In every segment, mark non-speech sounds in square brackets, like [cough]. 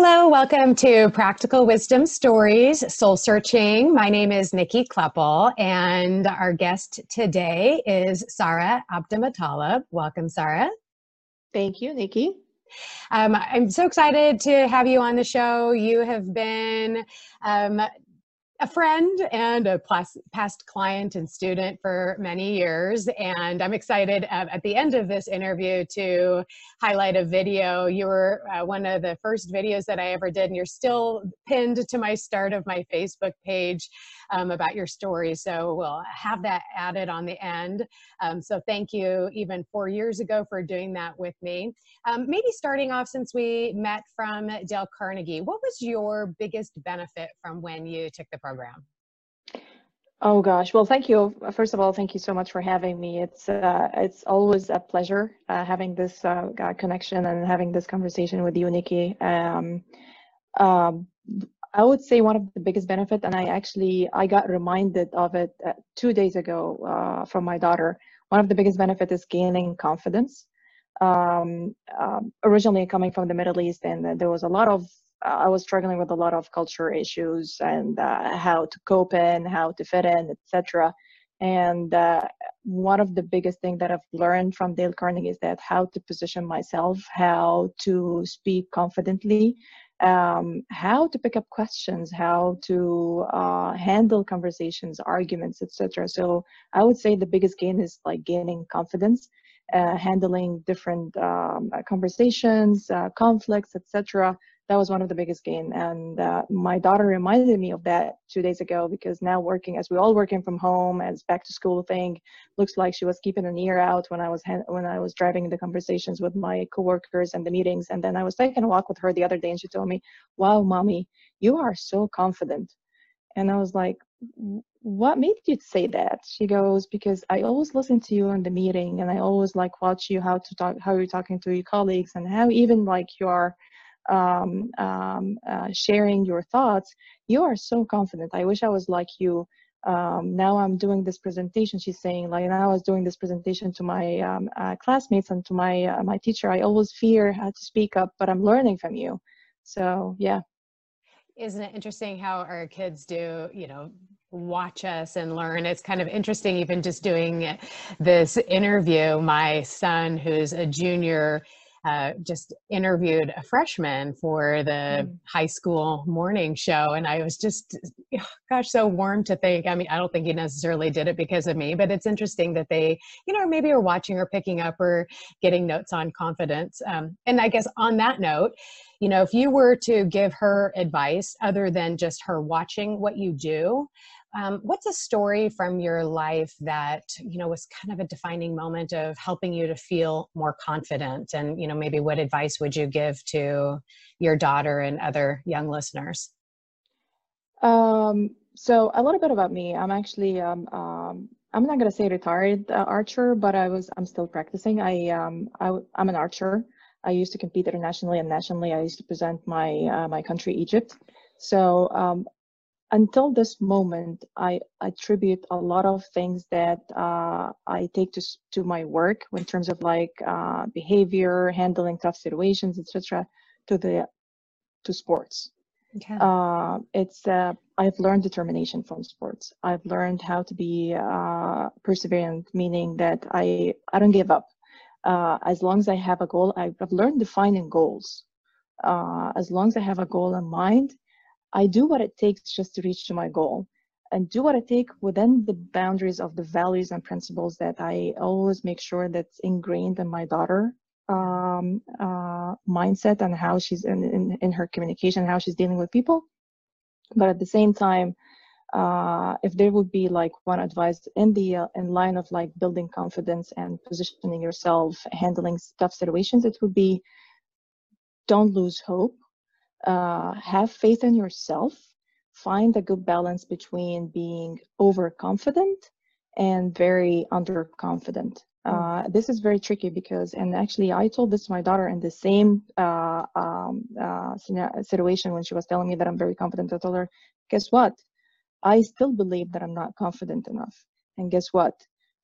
Hello, welcome to Practical Wisdom Stories Soul Searching. My name is Nikki Kleppel, and our guest today is Sarah Abdelmataleb. Welcome, Sarah. Thank you, Nikki. Um, I'm so excited to have you on the show. You have been um, a friend and a past client and student for many years. And I'm excited uh, at the end of this interview to highlight a video. You were uh, one of the first videos that I ever did, and you're still pinned to my start of my Facebook page um, about your story. So we'll have that added on the end. Um, so thank you even four years ago for doing that with me. Um, maybe starting off since we met from Dale Carnegie, what was your biggest benefit from when you took the program? Oh gosh, well, thank you. First of all, thank you so much for having me. It's uh, it's always a pleasure uh, having this uh, connection and having this conversation with you, Nikki. Um, um, I would say one of the biggest benefit, and I actually I got reminded of it uh, two days ago uh, from my daughter. One of the biggest benefit is gaining confidence. Um, um, originally coming from the Middle East, and there was a lot of uh, I was struggling with a lot of culture issues and uh, how to cope in, how to fit in, etc. And uh, one of the biggest things that I've learned from Dale Carnegie is that how to position myself, how to speak confidently, um, how to pick up questions, how to uh, handle conversations, arguments, etc. So I would say the biggest gain is like gaining confidence, handling different um, conversations, uh, conflicts, etc that was one of the biggest gain. And uh, my daughter reminded me of that two days ago because now working as we all working from home as back to school thing looks like she was keeping an ear out when i was when i was driving the conversations with my coworkers and the meetings. And then i was taking a walk with her the other day and she told me wow mommy you are so confident. And i was like what made you say that she goes because i always listen to you in the meeting and i always like watch you how to talk how you're talking to your colleagues and how even like you are um, um, uh, sharing your thoughts, you are so confident. I wish I was like you. Um, now I'm doing this presentation. She's saying like now I was doing this presentation to my um, uh, classmates and to my uh, my teacher. I always fear how to speak up, but I'm learning from you. So yeah. Isn't it interesting how our kids do? You know, watch us and learn. It's kind of interesting, even just doing this interview. My son, who's a junior uh, just interviewed a freshman for the mm. high school morning show and i was just gosh so warm to think i mean i don't think he necessarily did it because of me but it's interesting that they you know maybe are watching or picking up or getting notes on confidence um, and i guess on that note you know if you were to give her advice other than just her watching what you do um, what's a story from your life that you know was kind of a defining moment of helping you to feel more confident? And you know, maybe what advice would you give to your daughter and other young listeners? Um, so a little bit about me. I'm actually um, um, I'm not gonna say retired uh, archer, but I was I'm still practicing. I um I, I'm an archer. I used to compete internationally and nationally. I used to present my uh, my country, Egypt. So um, until this moment, I attribute a lot of things that uh, I take to to my work in terms of like uh, behavior, handling tough situations, etc., to the to sports. Okay. Uh, it's uh, I've learned determination from sports. I've learned how to be uh, perseverant, meaning that I I don't give up. Uh, as long as I have a goal, I've, I've learned defining goals. as long as I have a goal in mind, I do what it takes just to reach to my goal and do what I take within the boundaries of the values and principles that I always make sure that's ingrained in my daughter um, uh, mindset and how she's in, in, in her communication, how she's dealing with people. But at the same time, uh, if there would be like one advice in the uh, in line of like building confidence and positioning yourself, handling tough situations, it would be don't lose hope uh, have faith in yourself find a good balance between being overconfident and very underconfident. Hmm. uh, this is very tricky because and actually i told this to my daughter in the same uh, um, uh, situation when she was telling me that i'm very confident. I told her guess what? I still believe that i'm not confident enough. And guess what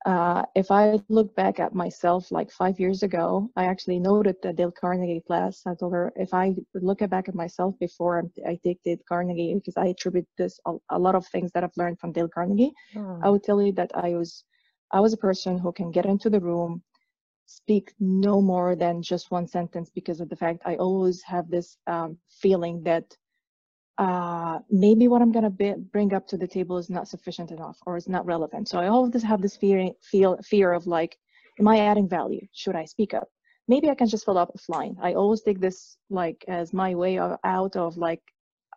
Uh, if I look back at myself like five years ago, I actually noted the Dale Carnegie class. I told her if I look back at myself before I take Dale Carnegie, because I attribute this a, a, lot of things that I've learned from Dale Carnegie, oh. I would tell you that I was I was a person who can get into the room, speak no more than just one sentence because of the fact I always have this um, feeling that uh, maybe what I'm gonna be, bring up to the table is not sufficient enough or is not relevant. So I always have this fear, feel, fear of like, am I adding value? Should I speak up? Maybe I can just fill up offline. I always take this like as my way of, out of like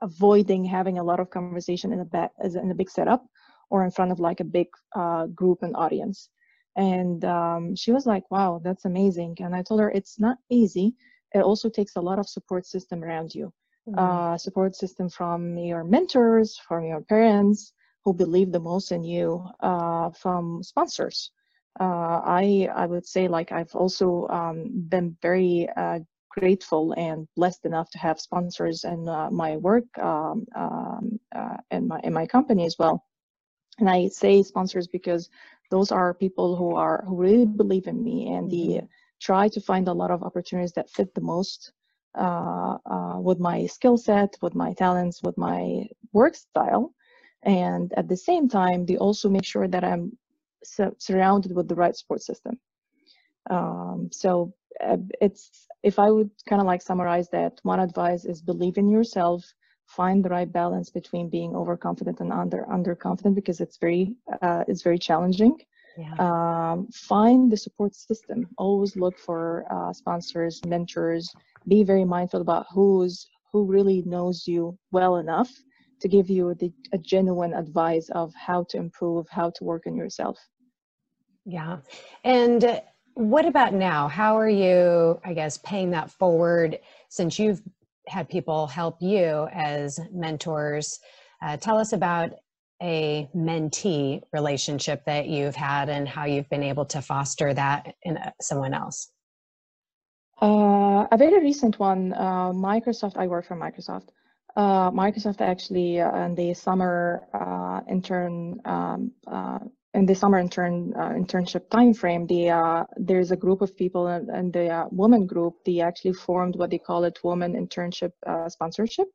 avoiding having a lot of conversation in a, in a big setup or in front of like a big uh, group and audience. And um, she was like, wow, that's amazing. And I told her it's not easy. It also takes a lot of support system around you mm-hmm. uh, support system from your mentors, from your parents who believe the most in you, uh, from sponsors. Uh, I I would say like I've also um, been very uh, grateful and blessed enough to have sponsors in uh, my work um, um, uh, in my in my company as well. And I say sponsors because those are people who are who really believe in me and mm-hmm. they try to find a lot of opportunities that fit the most uh, uh, with my skill set, with my talents, with my work style. And at the same time, they also make sure that I'm su- surrounded with the right support system. Um, so uh, it's if I would kind of like summarize that, one advice is believe in yourself, find the right balance between being overconfident and under underconfident because it's very uh, it's very challenging. Yeah. Um, find the support system. Always look for uh, sponsors, mentors, be very mindful about who's who really knows you well enough to give you the, a genuine advice of how to improve, how to work on yourself. Yeah. And what about now? How are you, I guess, paying that forward since you've had people help you as mentors? Uh, tell us about a mentee relationship that you've had and how you've been able to foster that in someone else. Uh, a very recent one, uh, Microsoft, I work for Microsoft. Uh, Microsoft actually uh, in the summer uh, intern um, uh, in the summer intern internship timeframe, the there's a group of people and the woman group. They actually formed what they call it woman internship sponsorship.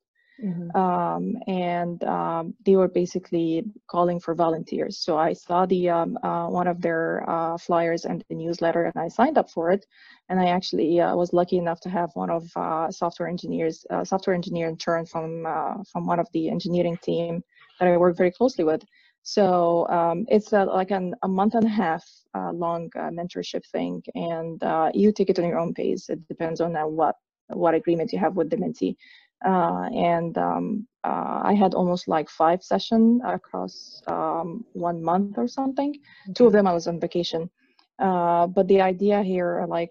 Mm-hmm. Um, and um, they were basically calling for volunteers. So I saw the um, uh, one of their uh, flyers and the newsletter, and I signed up for it. And I actually uh, was lucky enough to have one of uh, software engineers, uh, software engineer intern from uh, from one of the engineering team that I work very closely with. So um, it's like an, a month and a half long mentorship thing, and you take it on your own pace. It depends on what what agreement you have with the mentee. Uh, and um, uh, I had almost like five sessions across um, one month or something. Two of them I was on vacation. Uh, but the idea here, like,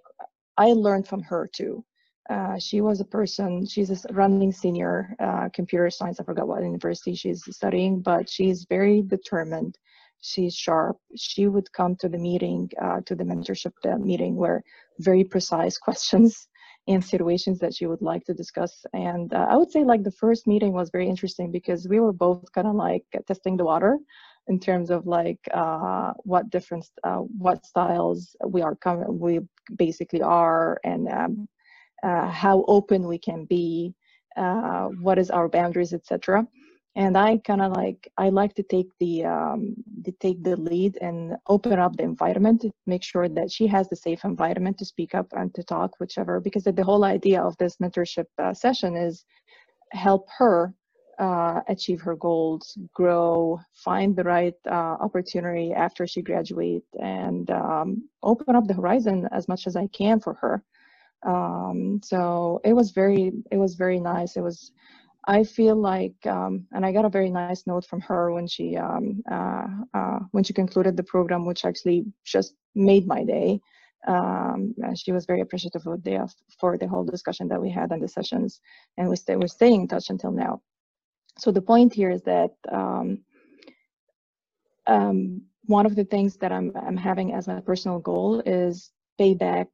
I learned from her too. Uh, she was a person, she's a running senior uh, computer science. I forgot what university she's studying, but she's very determined. She's sharp. She would come to the meeting, uh, to the mentorship meeting, where very precise [laughs] questions and situations that she would like to discuss. And uh, I would say like the first meeting was very interesting because we were both kind of like testing the water in terms of like uh, what different uh, what styles we are coming we basically are and um, uh, how open we can be uh, what is our boundaries etc and i kind of like i like to take the um to take the lead and open up the environment make sure that she has the safe environment to speak up and to talk whichever because the whole idea of this mentorship uh, session is help her uh, achieve her goals grow find the right uh, opportunity after she graduate and um, open up the horizon as much as i can for her. Um, so it was very it was very nice. It was I feel like, um, and I got a very nice note from her when she um, uh, uh, when she concluded the program, which actually just made my day. Um, she was very appreciative of the, for the whole discussion that we had and the sessions, and we stay, we're staying in touch until now. So the point here is that um, um, one of the things that I'm, I'm having as my personal goal is pay back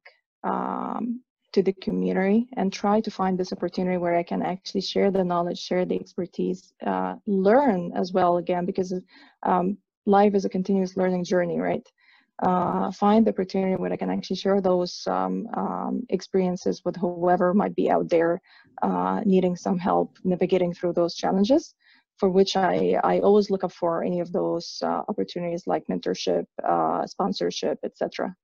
um, to the community and try to find this opportunity where I can actually share the knowledge, share the expertise, uh, learn as well again, because um, life is a continuous learning journey, right? uh, find the opportunity where I can actually share those um, um, experiences with whoever might be out there uh, needing some help navigating through those challenges. For which I, I always look up for any of those uh, opportunities like mentorship, uh, sponsorship, etc.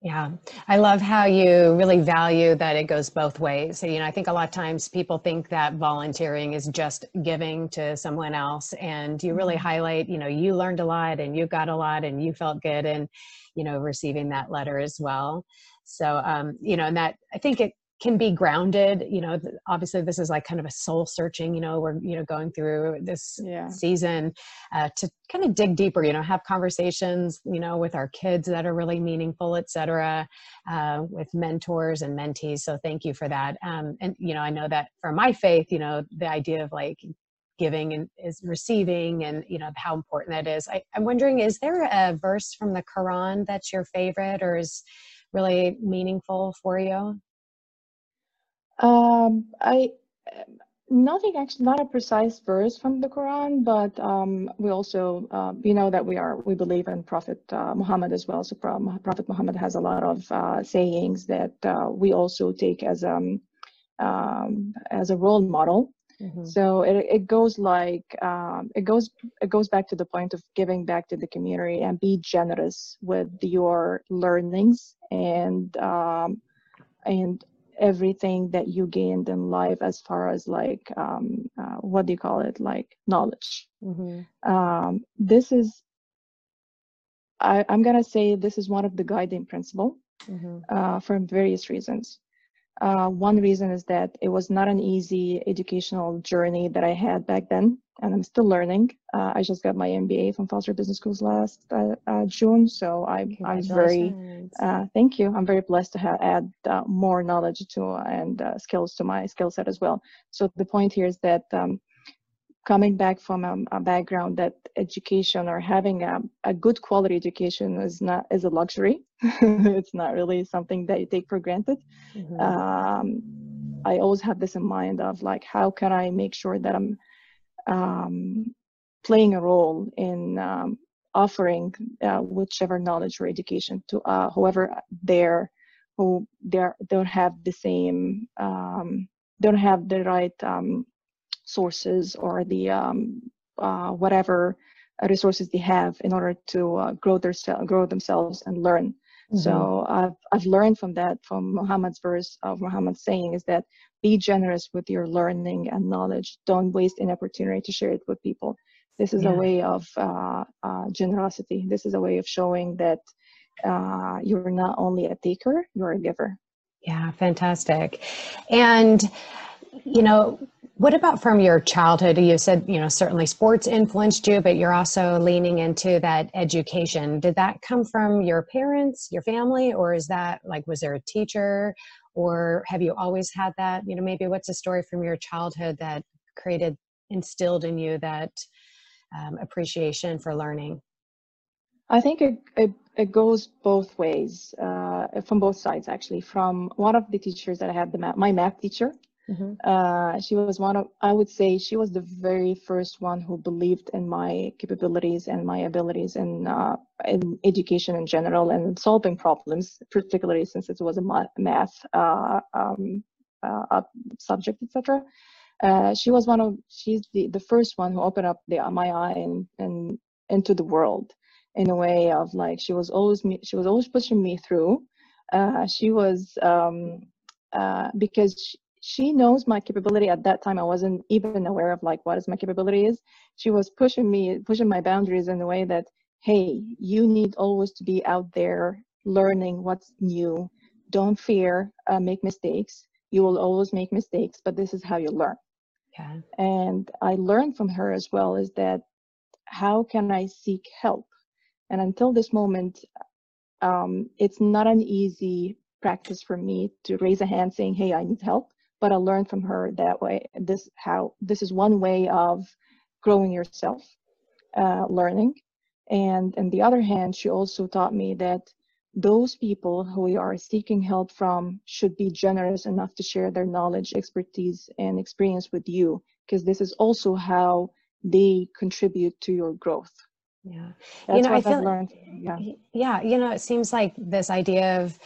Yeah, I love how you really value that it goes both ways. So, you know, I think a lot of times people think that volunteering is just giving to someone else, and you really mm-hmm. highlight, you know, you learned a lot and you got a lot and you felt good, and you know, receiving that letter as well. So, um, you know, and that I think it can be grounded you know obviously this is like kind of a soul searching you know we're you know going through this yeah. season uh, to kind of dig deeper you know have conversations you know with our kids that are really meaningful etc uh, with mentors and mentees so thank you for that. Um, and you know i know that for my faith you know the idea of like giving and is receiving and you know how important that is. I, i'm wondering is there a verse from the quran that's your favorite or is really meaningful for you um, I nothing actually not a precise verse from the Quran, but um, we also uh, you know that we are we believe in Prophet uh, Muhammad as well. So Prophet Muhammad has a lot of uh, sayings that uh, we also take as um, um, as a role model. Mm-hmm. So it, it goes like um, it goes it goes back to the point of giving back to the community and be generous with your learnings and um, and everything that you gained in life as far as like um, uh, what do you call it like knowledge mm-hmm. um, this is I, am gonna say this is one of the guiding principle mm-hmm. uh, for various reasons uh, one reason is that it was not an easy educational journey that I had back then, and I'm still learning. Uh, I just got my MBA from Foster Business Schools last uh, uh June, so I, I'm very uh, thank you. I'm very blessed to have add uh, more knowledge to and skills to my skill set as well. So the point here is that um, coming back from a, a, background that education or having a, a good quality education is not is a luxury [laughs] it's not really something that you take for granted mm-hmm. um, i always have this in mind of like how can i make sure that i'm um, playing a role in um, offering uh, whichever knowledge or education to uh, whoever there who they don't have the same um, don't have the right um, sources or the um, uh, whatever resources they have in order to uh, grow their grow themselves and learn. Mm-hmm. So I've I've learned from that from Muhammad's verse of Muhammad's saying is that be generous with your learning and knowledge. Don't waste an opportunity to share it with people. This is yeah. a way of uh, uh, generosity. This is a way of showing that uh, you're not only a taker, you're a giver. Yeah, fantastic. And you know, what about from your childhood? You said, you know, certainly sports influenced you, but you're also leaning into that education. Did that come from your parents, your family, or is that like, was there a teacher, or have you always had that? You know, maybe what's a story from your childhood that created, instilled in you that um, appreciation for learning? I think it, it, it goes both ways, uh, from both sides actually. From one of the teachers that I had, the math, my math teacher, Mm-hmm. Uh, she was one of, I would say, she was the very first one who believed in my capabilities and my abilities in, uh, in education in general and solving problems, particularly since it was a math uh, um, uh, subject, etc. Uh, she was one of, she's the, the first one who opened up the, my eye and, and into the world in a way of like, she was always, me, she was always pushing me through. She was, um, because she, she knows my capability. At that time i wasn't even aware of like what is my capability is. She was pushing me pushing my boundaries in a way that hey you need always to be out there learning what's new. Don't fear uh, make mistakes. You will always make mistakes but this is how you learn. Yeah. and i learned from her as well is that how can i seek help? And until this moment um, it's not an easy practice for me to raise a hand saying hey i need help but I learned from her that way. This how this is one way of growing yourself, uh, learning, and on the other hand, she also taught me that those people who we are seeking help from should be generous enough to share their knowledge, expertise, and experience with you, because this is also how they contribute to your growth. Yeah. That's you know, what I I've learned. Yeah. yeah, you know, it seems like this idea of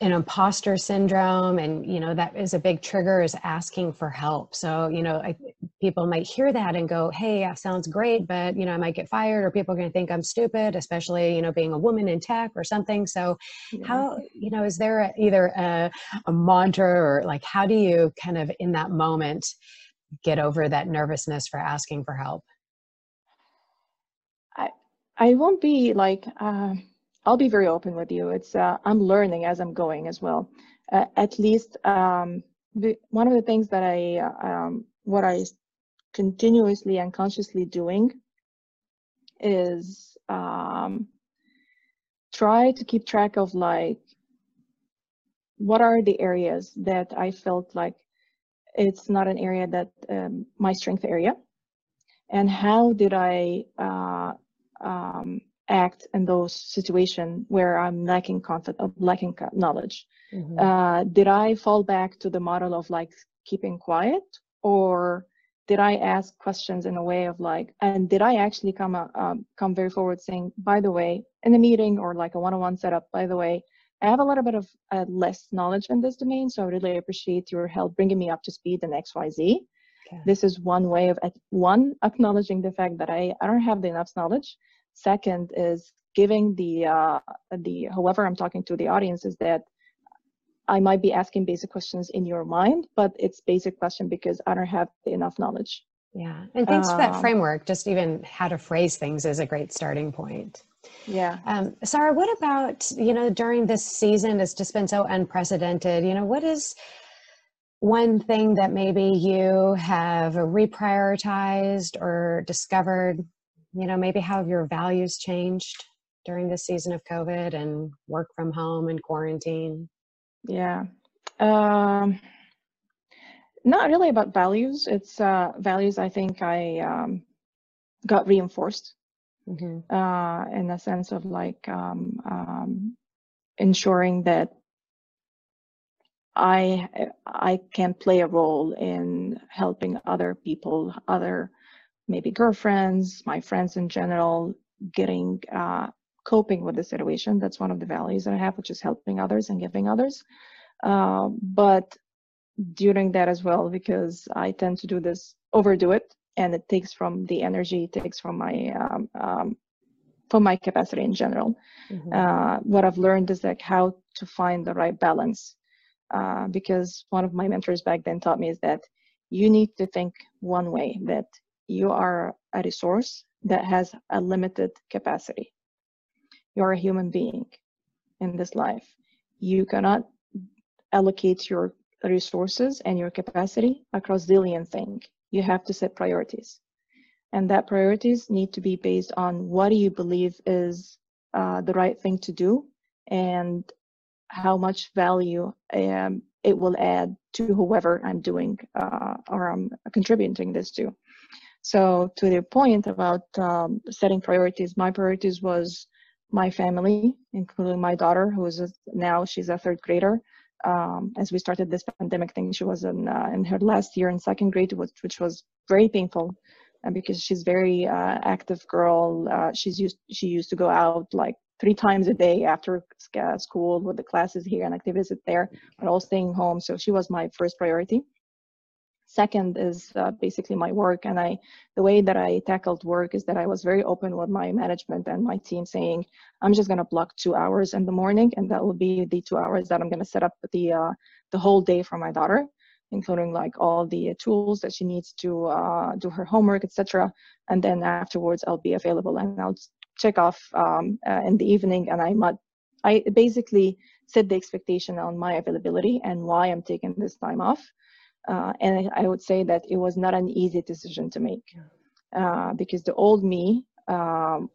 an imposter syndrome and you know that is a big trigger is asking for help. So you know I, people might hear that and go hey that sounds great but you know i might get fired or people are going to think i'm stupid especially you know being a woman in tech or something. So yeah. how you know is there a, either a, a mantra or like how do you kind of in that moment get over that nervousness for asking for help? I I won't be like uh, I'll be very open with you. It's uh, I'm learning as I'm going as well. Uh, at least um, the, one of the things that I um, what I continuously and consciously doing is um, try to keep track of like what are the areas that I felt like it's not an area that um, my strength area and how did I uh, um, act in those situations where I'm lacking confidence, lacking knowledge? Mm-hmm. Uh, did I fall back to the model of like keeping quiet, or did I ask questions in a way of like, and did I actually come uh, um, come very forward saying, by the way, in a meeting or like a one-on-one setup, by the way, I have a little bit of uh, less knowledge in this domain, so I really appreciate your help bringing me up to speed in X, Y, Z. Okay. This is one way of one acknowledging the fact that I, I don't have the enough knowledge. Second is giving the uh, the whoever I'm talking to the audience is that I might be asking basic questions in your mind, but it's basic question because I don't have enough knowledge. Yeah, and thanks um, for that um, framework. Just even how to phrase things is a great starting point. Yeah. Um, Sarah, what about you know during this season? It's just been so unprecedented. You know, what is one thing that maybe you have reprioritized or discovered, you know, maybe how your values changed during this season of COVID and work from home and quarantine? Yeah. Um, not really about values. It's uh, values I think I um, got reinforced mm-hmm. uh, in a sense of like um, um ensuring that I I can play a role in helping other people, other maybe girlfriends, my friends in general, getting uh, coping with the situation. That's one of the values that I have, which is helping others and giving others. Uh, but during that as well, because I tend to do this, overdo it, and it takes from the energy, it takes from my um, um, from my capacity in general. Mm-hmm. Uh, what I've learned is like how to find the right balance uh, because one of my mentors back then taught me is that you need to think one way that you are a resource that has a limited capacity. You're a human being in this life. You cannot allocate your resources and your capacity across zillion things. You have to set priorities. And that priorities need to be based on what do you believe is uh, the right thing to do and how much value um, it will add to whoever I'm doing uh, or I'm contributing this to. So to the point about um, setting priorities, my priorities was my family, including my daughter, who is a, now she's a third grader. Um, as we started this pandemic thing, she was in, uh, in her last year in second grade, which, which was very painful uh, because she's very uh, active girl. Uh, she's used she used to go out like three times a day after school with the classes here and activities there, but all staying home. So she was my first priority. Second is uh, basically my work, and I the way that I tackled work is that I was very open with my management and my team, saying I'm just gonna block two hours in the morning, and that will be the two hours that I'm gonna set up the uh, the whole day for my daughter including like all the tools that she needs to uh, do her homework, etc. And then afterwards, I'll be available and I'll check off um, uh, in the evening and I might, I basically set the expectation on my availability and why I'm taking this time off. Uh, and I would say that it was not an easy decision to make uh, because the old me um,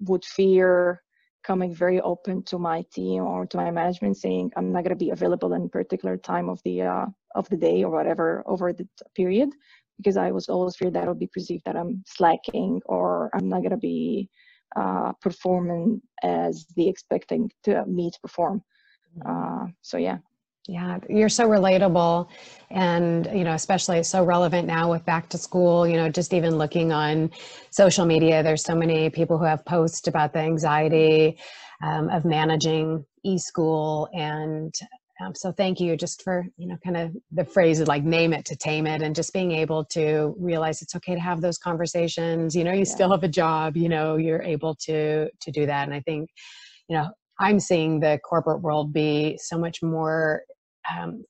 would fear coming very open to my team or to my management saying I'm not going to be available in particular time of the uh, of the day or whatever over the period because I was always feared that it would be perceived that I'm slacking or I'm not going to be uh, performing as the expecting to me to perform. Mm-hmm. Uh, so yeah. Yeah, you're so relatable and you know especially so relevant now with back to school you know just even looking on social media there's so many people who have posts about the anxiety um, of managing e-school and um, so thank you just for you know kind of the phrase like name it to tame it and just being able to realize it's okay to have those conversations you know you yeah. still have a job you know you're able to to do that and i think you know i'm seeing the corporate world be so much more um,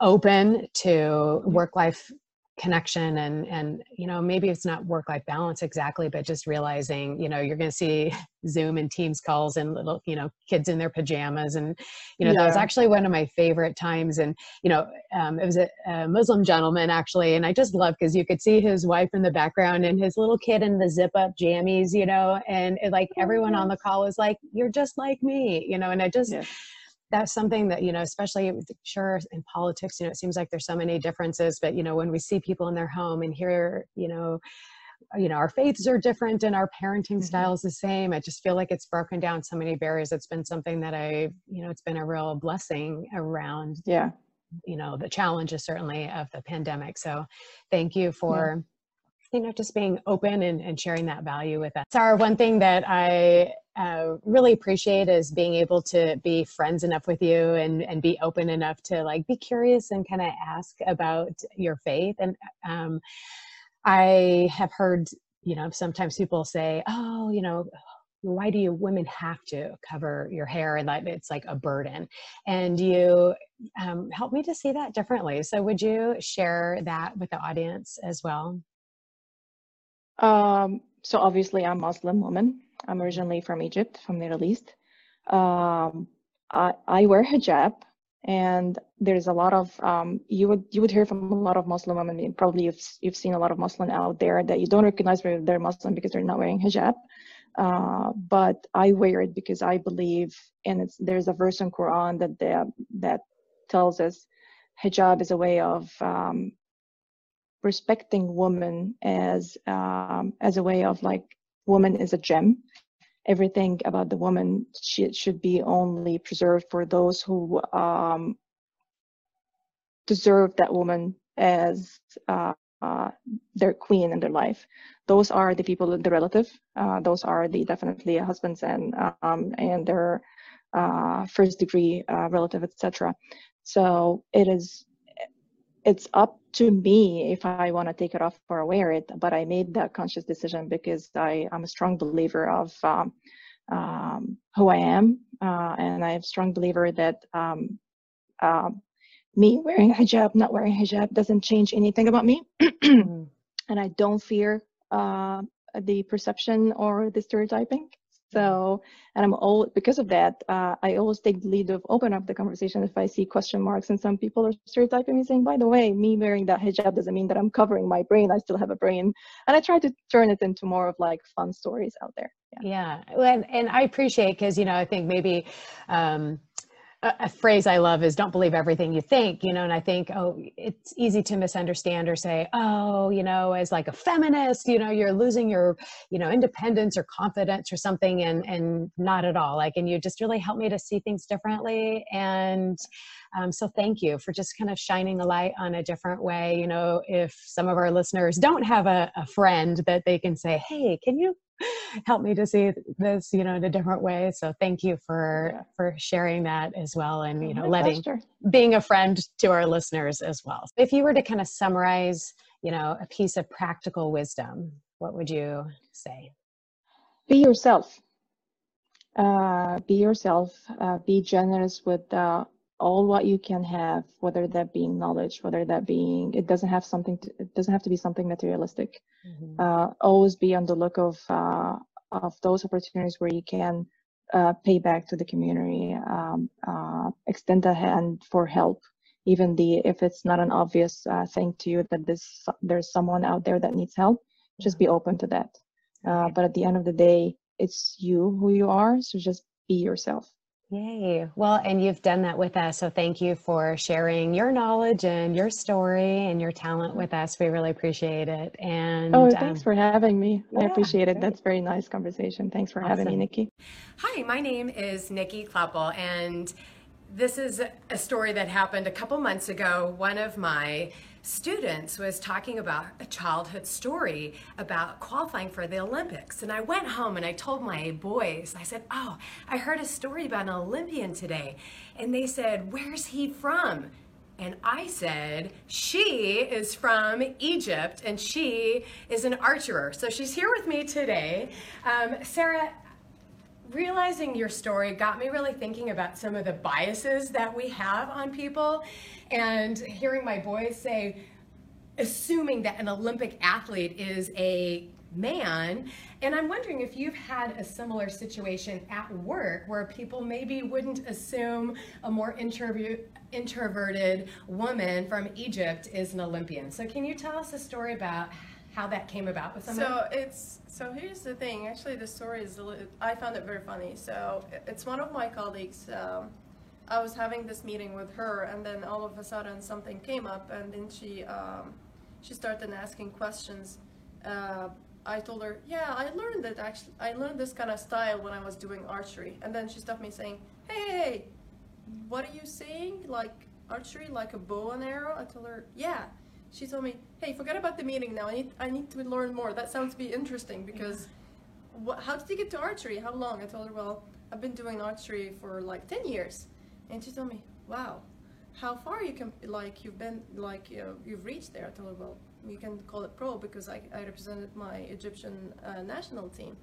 open to work life connection and and you know maybe it's not work life balance exactly but just realizing you know you're going to see [laughs] zoom and teams calls and little you know kids in their pajamas and you know yeah. that was actually one of my favorite times. And you know um, it was a, a muslim gentleman actually and i just love because you could see his wife in the background and his little kid in the zip up jammies you know and it, like everyone on the call was like you're just like me you know and i just yeah that's something that you know especially sure in politics you know it seems like there's so many differences but you know when we see people in their home and hear you know you know our faiths are different and our parenting mm-hmm. style is the same i just feel like it's broken down so many barriers it's been something that i you know it's been a real blessing around yeah you know the challenges certainly of the pandemic so thank you for yeah. you know just being open and, and sharing that value with us sarah one thing that i uh, really appreciate is being able to be friends enough with you and and be open enough to like be curious and kind of ask about your faith. And um, i have heard you know sometimes people say oh you know why do you women have to cover your hair and that it's like a burden? And you um, help me to see that differently. So would you share that with the audience as well? Um, so obviously i'm muslim woman I'm originally from Egypt, from the Middle East. Um, I, I wear hijab, and there's a lot of um, you would you would hear from a lot of Muslim women. Probably you've you've seen a lot of Muslim out there that you don't recognize they're Muslim because they're not wearing hijab. Uh, but I wear it because I believe, and there's a verse in Quran that that tells us hijab is a way of um, respecting women as um, as a way of like woman is a gem. Everything about the woman should, should be only preserved for those who um, deserve that woman as uh, uh, their queen in their life. Those are the people, the relative. Uh, those are the definitely husbands and um, and their uh, first degree uh, relative, etc. So it is it's up to me if I want to take it off or wear it. But I made that conscious decision because I, am a strong believer of um, um, who I am, uh, and I'm a strong believer that um, uh, me wearing hijab, not wearing hijab, doesn't change anything about me, mm. [clears throat] and I don't fear uh, the perception or the stereotyping. So, and I'm all because of that, uh, I always take the lead of open up the conversation if I see question marks and some people are stereotyping me saying, by the way, me wearing that hijab doesn't mean that I'm covering my brain. I still have a brain. And I try to turn it into more of like fun stories out there. Yeah. yeah. And, and I appreciate because, you know, I think maybe, um, a, phrase I love is don't believe everything you think, you know, and I think, oh, it's easy to misunderstand or say, oh, you know, as like a feminist, you know, you're losing your, you know, independence or confidence or something and, and not at all. Like, and you just really helped me to see things differently. And um, so thank you for just kind of shining a light on a different way. You know, if some of our listeners don't have a, a friend that they can say, hey, can you help me to see this you know in a different way. So thank you for yeah. for sharing that as well and you oh, know letting pleasure. being a friend to our listeners as well. If you were to kind of summarize you know a piece of practical wisdom what would you say? Be yourself. Uh, be yourself. Uh, be generous with uh, all what you can have, whether that being knowledge, whether that being, it doesn't have something, to, it doesn't have to be something materialistic. Mm-hmm. Uh, always be on the look of, uh, of those opportunities where you can uh, pay back to the community, um, uh, extend a hand for help, even the, if it's not an obvious uh, thing to you that this, there's someone out there that needs help, just be open to that. Uh, but at the end of the day, it's you who you are. So just be yourself. Yay. Well, and you've done that with us. So thank you for sharing your knowledge and your story and your talent with us. We really appreciate it. And oh, thanks um, for having me. Yeah, I appreciate it. Great. That's very nice conversation. Thanks for awesome. having me, Nikki. Hi, my name is Nikki Kleppel, and this is a story that happened a couple months ago. One of my students was talking about a childhood story about qualifying for the Olympics. And I went home and I told my boys, I said, Oh, I heard a story about an Olympian today. And they said, Where's he from? And I said, She is from Egypt and she is an archer. So she's here with me today. Um, Sarah, realizing your story got me really thinking about some of the biases that we have on people and hearing my boys say assuming that an olympic athlete is a man and i'm wondering if you've had a similar situation at work where people maybe wouldn't assume a more introvert introverted woman from egypt is an olympian. So can you tell us a story about how that came about with someone So it's so here's the thing. Actually, the story is a li- I found it very funny. So it's one of my colleagues. Um, I was having this meeting with her, and then all of a sudden something came up, and then she um, she started asking questions. Uh, I told her, yeah, I learned it actually. I learned this kind of style when I was doing archery, and then she stopped me saying, hey, hey, hey, what are you saying? Like archery, like a bow and arrow? I told her, yeah. She told me, hey, forget about the meeting now. I need, I need to learn more. That sounds to be interesting because what, how did you get to archery? How long? I told her, well, I've been doing archery for like 10 years. And she told me, wow, how far you can, like, you've been, like, you know, you've reached there. I told her, well, you can call it pro because I, I represented my Egyptian uh, national team.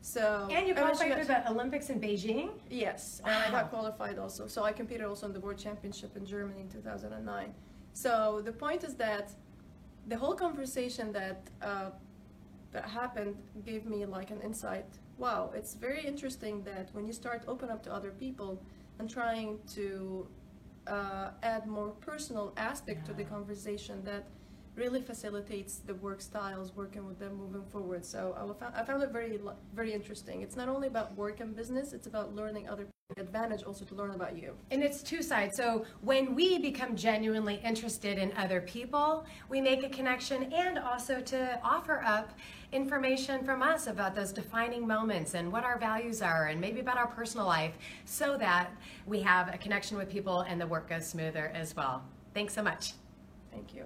So, and you qualified for the olympics in beijing Yes, and I got qualified also. So I competed also in the World Championship in Germany in 2009. So the point is that the whole conversation that uh, that happened gave me like an insight. Wow, it's very interesting that when you start open up to other people and trying to uh, add more personal aspect to the conversation, that really facilitates the work styles, working with them moving forward. So I found, I found it very very interesting. It's not only about work and business; it's about learning other advantage also to learn about you. And it's two sides. So when we become genuinely interested in other people, we make a connection and also to offer up information from us about those defining moments and what our values are and maybe about our personal life so that we have a connection with people and the work goes smoother as well. Thanks so much. Thank you.